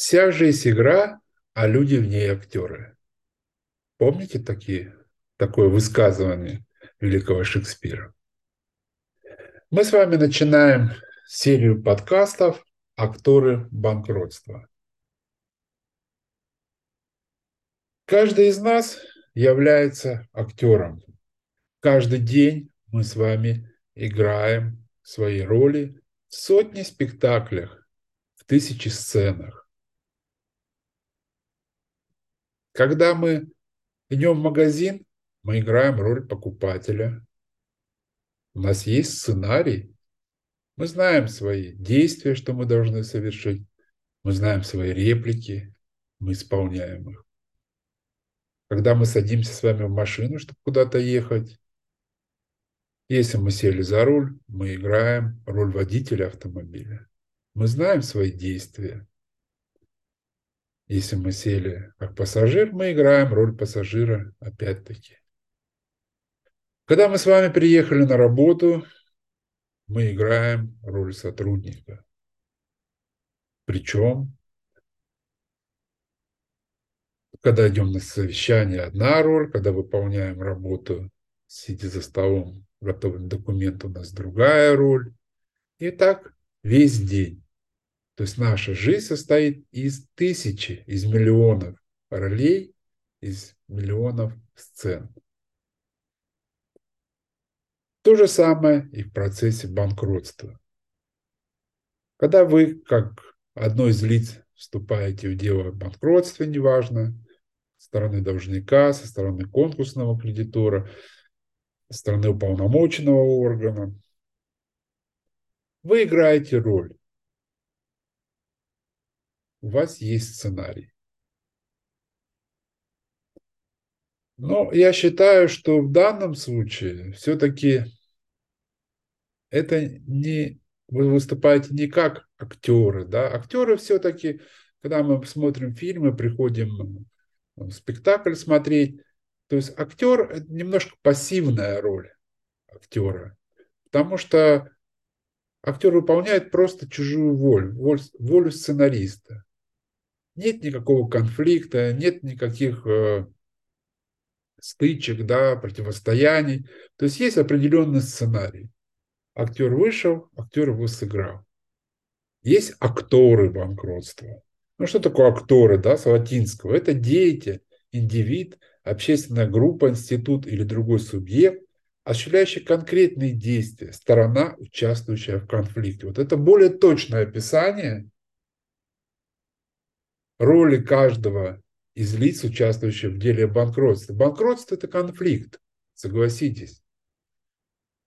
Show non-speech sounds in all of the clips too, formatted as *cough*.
Вся жизнь игра, а люди в ней актеры. Помните такие, такое высказывание великого Шекспира? Мы с вами начинаем серию подкастов «Акторы банкротства». Каждый из нас является актером. Каждый день мы с вами играем свои роли в сотни спектаклях, в тысячи сценах. Когда мы идем в магазин, мы играем роль покупателя. У нас есть сценарий. Мы знаем свои действия, что мы должны совершить. Мы знаем свои реплики. Мы исполняем их. Когда мы садимся с вами в машину, чтобы куда-то ехать, если мы сели за руль, мы играем роль водителя автомобиля. Мы знаем свои действия. Если мы сели как пассажир, мы играем роль пассажира опять-таки. Когда мы с вами приехали на работу, мы играем роль сотрудника. Причем, когда идем на совещание, одна роль, когда выполняем работу, сидя за столом, готовим документ, у нас другая роль. И так весь день. То есть наша жизнь состоит из тысячи, из миллионов ролей, из миллионов сцен. То же самое и в процессе банкротства. Когда вы, как одно из лиц, вступаете в дело о банкротстве, неважно, со стороны должника, со стороны конкурсного кредитора, со стороны уполномоченного органа, вы играете роль у вас есть сценарий. Но я считаю, что в данном случае все-таки это не вы выступаете не как актеры, да, актеры все-таки, когда мы смотрим фильмы, приходим в спектакль смотреть, то есть актер – это немножко пассивная роль актера, потому что актер выполняет просто чужую волю, волю, волю сценариста нет никакого конфликта, нет никаких э, стычек, да, противостояний. То есть есть определенный сценарий. Актер вышел, актер его сыграл. Есть акторы банкротства. Ну что такое акторы, да, с латинского? Это деятель, индивид, общественная группа, институт или другой субъект, осуществляющий конкретные действия, сторона, участвующая в конфликте. Вот это более точное описание роли каждого из лиц, участвующих в деле банкротства. Банкротство – это конфликт, согласитесь.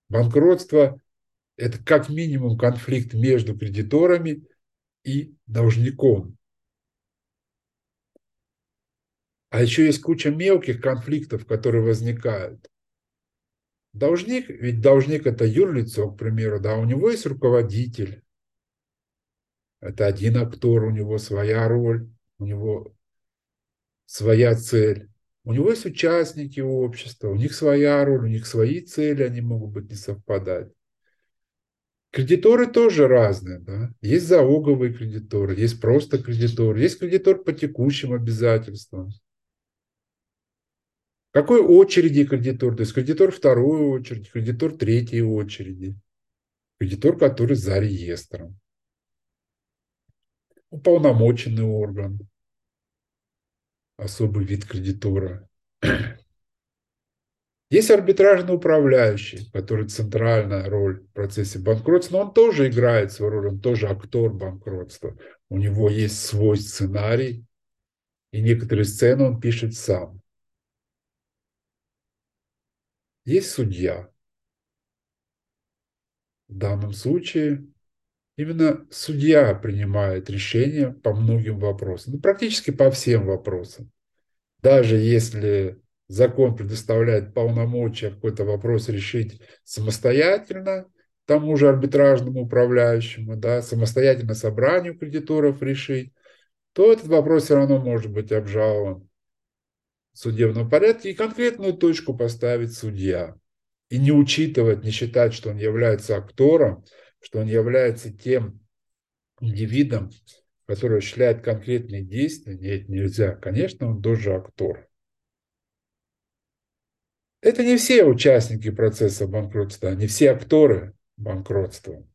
Банкротство – это как минимум конфликт между кредиторами и должником. А еще есть куча мелких конфликтов, которые возникают. Должник, ведь должник это юрлицо, к примеру, да, у него есть руководитель. Это один актор, у него своя роль у него своя цель. У него есть участники общества, у них своя роль, у них свои цели, они могут быть не совпадать. Кредиторы тоже разные. Да? Есть залоговые кредиторы, есть просто кредитор, есть кредитор по текущим обязательствам. Какой очереди кредитор? То есть кредитор второй очереди, кредитор третьей очереди. Кредитор, который за реестром. Уполномоченный орган особый вид кредитора. *clears throat* Есть арбитражный управляющий, который центральная роль в процессе банкротства, но он тоже играет свою роль, он тоже актор банкротства. У него есть свой сценарий, и некоторые сцены он пишет сам. Есть судья. В данном случае именно судья принимает решение по многим вопросам, ну, практически по всем вопросам. Даже если закон предоставляет полномочия какой-то вопрос решить самостоятельно, тому же арбитражному управляющему, да, самостоятельно собранию кредиторов решить, то этот вопрос все равно может быть обжалован в судебном порядке и конкретную точку поставить судья. И не учитывать, не считать, что он является актором, что он является тем индивидом, который осуществляет конкретные действия, нет, нельзя. Конечно, он тоже актор. Это не все участники процесса банкротства, не все акторы банкротства.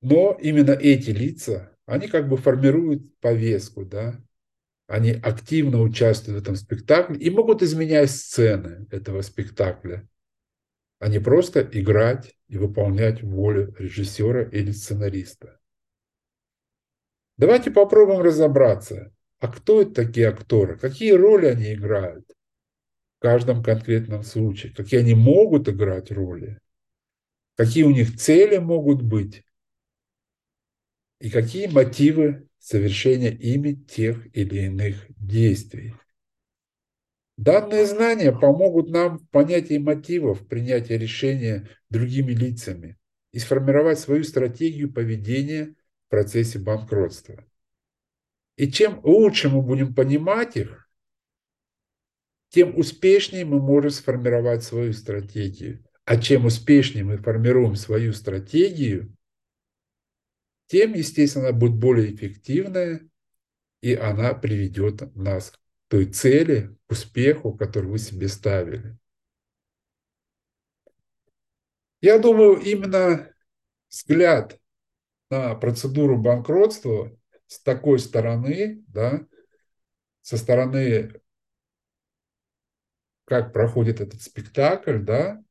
Но именно эти лица, они как бы формируют повестку, да, они активно участвуют в этом спектакле и могут изменять сцены этого спектакля, а не просто играть и выполнять волю режиссера или сценариста. Давайте попробуем разобраться, а кто это такие акторы, какие роли они играют в каждом конкретном случае, какие они могут играть роли, какие у них цели могут быть и какие мотивы совершения ими тех или иных действий. Данные знания помогут нам в понятии мотивов принятия решения другими лицами и сформировать свою стратегию поведения в процессе банкротства. И чем лучше мы будем понимать их, тем успешнее мы можем сформировать свою стратегию. А чем успешнее мы формируем свою стратегию, тем, естественно, она будет более эффективная, и она приведет нас к той цели, успеху, который вы себе ставили. Я думаю, именно взгляд на процедуру банкротства с такой стороны, да, со стороны, как проходит этот спектакль, да,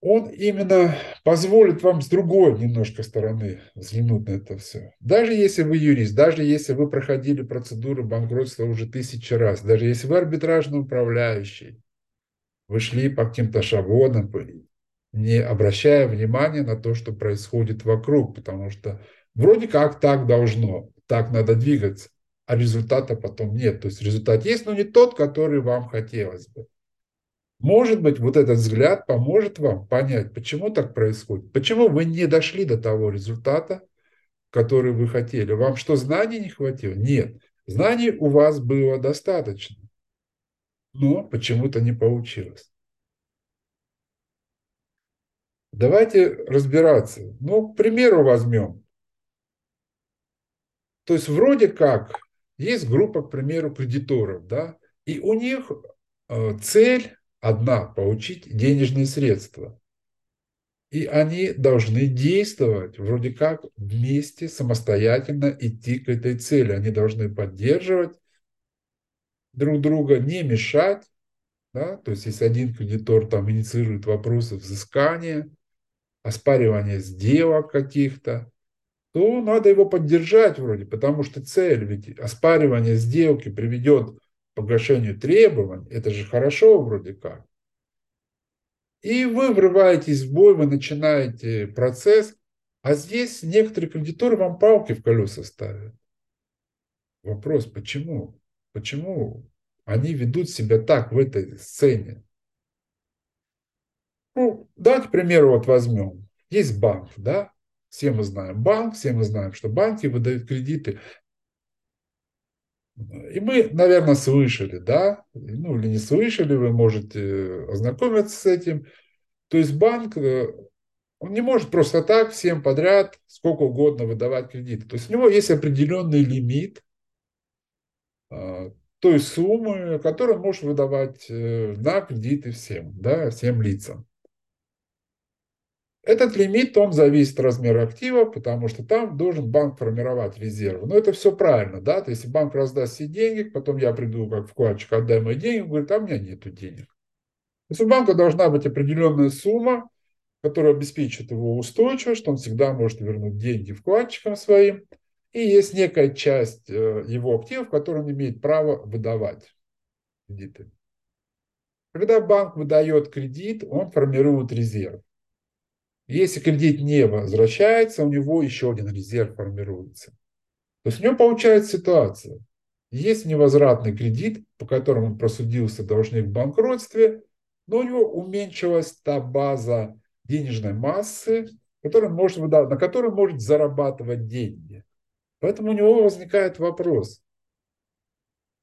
он именно позволит вам с другой немножко стороны взглянуть на это все. Даже если вы юрист, даже если вы проходили процедуру банкротства уже тысячи раз, даже если вы арбитражный управляющий, вы шли по каким-то шаблонам, не обращая внимания на то, что происходит вокруг, потому что вроде как так должно, так надо двигаться, а результата потом нет. То есть результат есть, но не тот, который вам хотелось бы. Может быть, вот этот взгляд поможет вам понять, почему так происходит, почему вы не дошли до того результата, который вы хотели. Вам что, знаний не хватило? Нет. Знаний у вас было достаточно, но почему-то не получилось. Давайте разбираться. Ну, к примеру возьмем. То есть вроде как есть группа, к примеру, кредиторов, да, и у них э, цель одна – получить денежные средства. И они должны действовать вроде как вместе, самостоятельно идти к этой цели. Они должны поддерживать друг друга, не мешать. Да? То есть, если один кредитор там инициирует вопросы взыскания, оспаривания сделок каких-то, то надо его поддержать вроде, потому что цель, ведь оспаривание сделки приведет погашению требований, это же хорошо вроде как. И вы врываетесь в бой, вы начинаете процесс, а здесь некоторые кредиторы вам палки в колеса ставят. Вопрос, почему? Почему они ведут себя так в этой сцене? Ну, давайте, к примеру, вот возьмем. Есть банк, да? Все мы знаем банк, все мы знаем, что банки выдают кредиты и мы, наверное, слышали, да, ну или не слышали, вы можете ознакомиться с этим. То есть банк, э, он не может просто так всем подряд сколько угодно выдавать кредиты. То есть у него есть определенный лимит а, той суммы, которую он может выдавать э, на кредиты всем, да, всем лицам. Этот лимит, он зависит от размера актива, потому что там должен банк формировать резервы. Но это все правильно, да, то есть если банк раздаст все деньги, потом я приду как вкладчик, отдай мои деньги, говорит, а у меня нет денег. То есть у банка должна быть определенная сумма, которая обеспечит его устойчивость, что он всегда может вернуть деньги вкладчикам своим. И есть некая часть э, его активов, которую он имеет право выдавать кредиты. Когда банк выдает кредит, он формирует резерв. Если кредит не возвращается, у него еще один резерв формируется. То есть у него получается ситуация. Есть невозвратный кредит, по которому просудился должник в банкротстве, но у него уменьшилась та база денежной массы, который может, на которой может зарабатывать деньги. Поэтому у него возникает вопрос.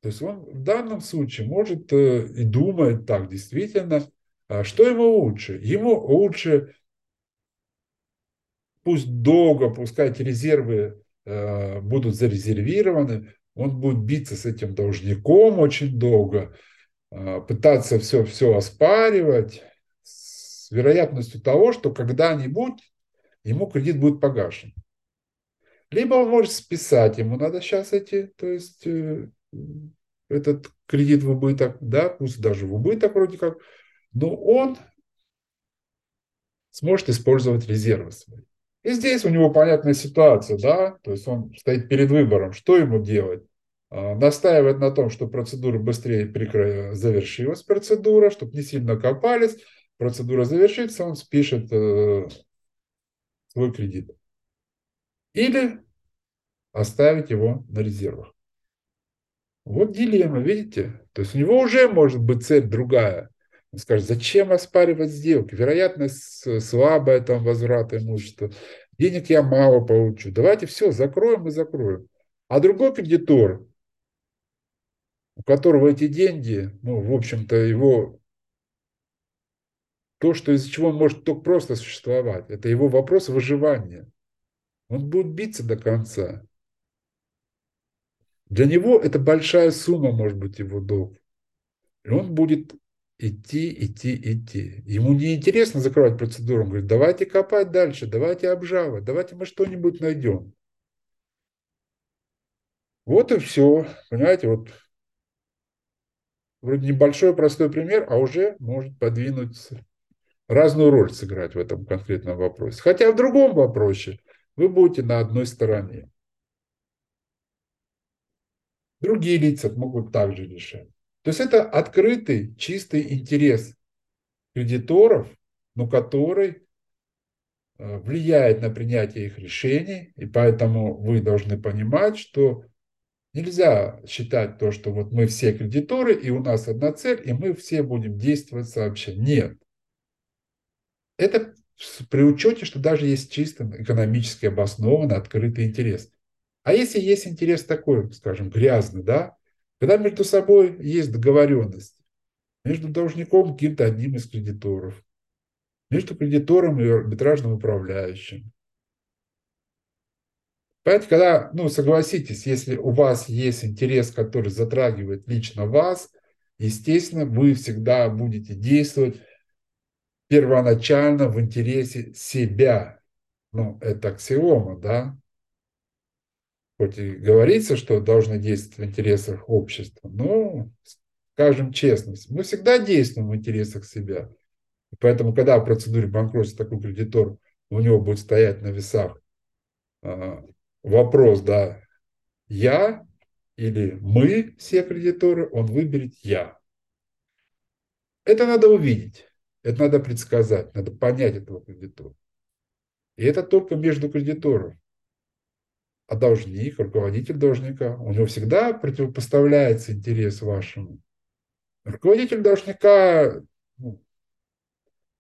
То есть он в данном случае может э, и думает так, действительно, а что ему лучше? Ему лучше пусть долго, пускай эти резервы э, будут зарезервированы, он будет биться с этим должником очень долго, э, пытаться все, все оспаривать с вероятностью того, что когда-нибудь ему кредит будет погашен. Либо он может списать, ему надо сейчас эти, то есть э, этот кредит в убыток, да, пусть даже в убыток вроде как, но он сможет использовать резервы свои. И здесь у него понятная ситуация, да, то есть он стоит перед выбором, что ему делать. А, настаивать на том, что процедура быстрее прикро... завершилась, процедура, чтобы не сильно копались, процедура завершится, он спишет э, свой кредит. Или оставить его на резервах. Вот дилемма, видите? То есть у него уже может быть цель другая. Скажет, зачем оспаривать сделки? Вероятность слабая там возврата имущества. Денег я мало получу. Давайте все, закроем и закроем. А другой кредитор, у которого эти деньги, ну, в общем-то, его то, что из-за чего он может только просто существовать, это его вопрос выживания. Он будет биться до конца. Для него это большая сумма, может быть, его долг. И он будет идти, идти, идти. Ему не интересно закрывать процедуру. Он говорит, давайте копать дальше, давайте обжавать, давайте мы что-нибудь найдем. Вот и все. Понимаете, вот вроде небольшой простой пример, а уже может подвинуть разную роль сыграть в этом конкретном вопросе. Хотя в другом вопросе вы будете на одной стороне. Другие лица могут также решать. То есть это открытый, чистый интерес кредиторов, но который э, влияет на принятие их решений, и поэтому вы должны понимать, что нельзя считать то, что вот мы все кредиторы, и у нас одна цель, и мы все будем действовать сообща. Нет. Это при учете, что даже есть чисто экономически обоснованный открытый интерес. А если есть интерес такой, скажем, грязный, да, когда между собой есть договоренность, между должником каким-то одним из кредиторов, между кредитором и арбитражным управляющим. Понимаете, когда, ну, согласитесь, если у вас есть интерес, который затрагивает лично вас, естественно, вы всегда будете действовать первоначально в интересе себя. Ну, это аксиома, да? Хоть и говорится, что должны действовать в интересах общества, но, скажем честно, мы всегда действуем в интересах себя. поэтому, когда в процедуре банкротства такой кредитор, у него будет стоять на весах э, вопрос, да, я или мы, все кредиторы, он выберет я. Это надо увидеть, это надо предсказать, надо понять этого кредитора. И это только между кредитором а должник, руководитель должника, у него всегда противопоставляется интерес вашему. Руководитель должника ну,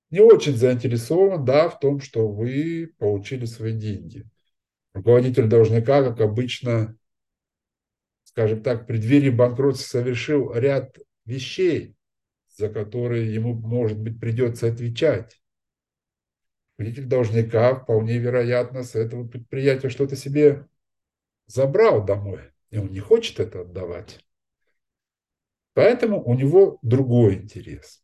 не очень заинтересован да, в том, что вы получили свои деньги. Руководитель должника, как обычно, скажем так, в преддверии банкротства совершил ряд вещей, за которые ему, может быть, придется отвечать. Руководитель должника вполне вероятно с этого предприятия что-то себе забрал домой, и он не хочет это отдавать. Поэтому у него другой интерес.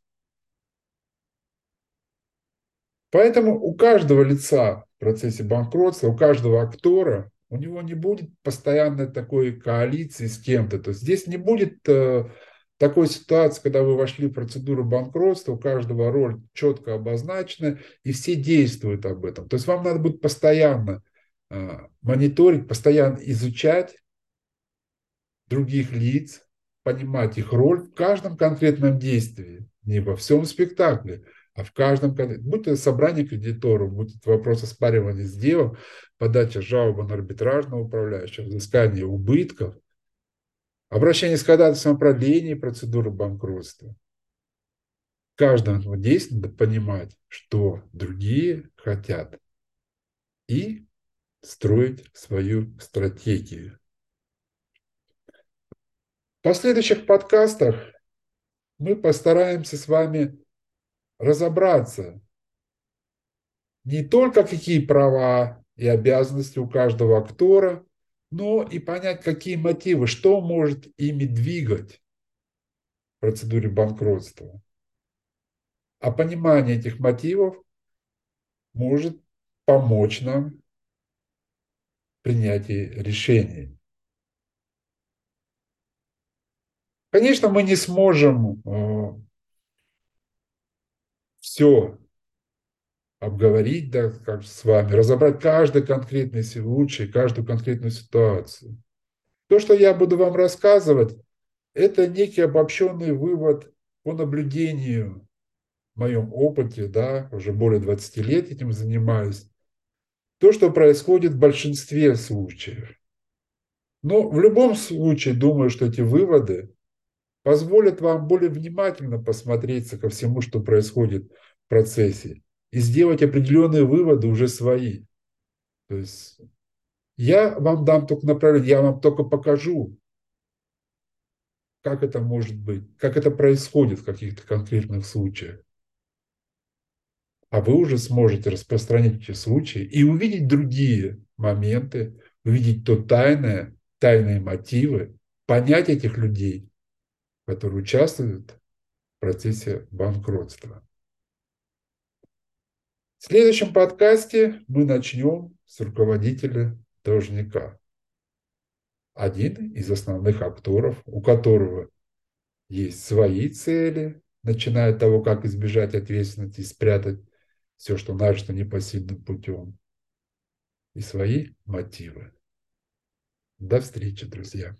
Поэтому у каждого лица в процессе банкротства, у каждого актора, у него не будет постоянной такой коалиции с кем-то. То есть здесь не будет э, такой ситуации, когда вы вошли в процедуру банкротства, у каждого роль четко обозначена, и все действуют об этом. То есть вам надо будет постоянно мониторить, постоянно изучать других лиц, понимать их роль в каждом конкретном действии, не во всем спектакле, а в каждом, будь это собрание кредиторов, будь это вопрос оспаривания сделок, подача жалобы на арбитражного управляющего, взыскание убытков, обращение с ходатайством о продлении процедуры банкротства. В каждом действии надо понимать, что другие хотят. И строить свою стратегию. В последующих подкастах мы постараемся с вами разобраться, не только какие права и обязанности у каждого актора, но и понять, какие мотивы, что может ими двигать в процедуре банкротства. А понимание этих мотивов может помочь нам принятии решений. Конечно, мы не сможем э, все обговорить, да, как с вами, разобрать каждый конкретный случай, каждую конкретную ситуацию. То, что я буду вам рассказывать, это некий обобщенный вывод по наблюдению в моем опыте, да, уже более 20 лет этим занимаюсь, то, что происходит в большинстве случаев. Но в любом случае, думаю, что эти выводы позволят вам более внимательно посмотреться ко всему, что происходит в процессе, и сделать определенные выводы уже свои. То есть я вам дам только направление, я вам только покажу, как это может быть, как это происходит в каких-то конкретных случаях. А вы уже сможете распространить эти случаи и увидеть другие моменты, увидеть то тайное, тайные мотивы, понять этих людей, которые участвуют в процессе банкротства. В следующем подкасте мы начнем с руководителя должника. Один из основных акторов, у которого есть свои цели, начиная от того, как избежать ответственности и спрятать все, что нажито непосильным путем, и свои мотивы. До встречи, друзья.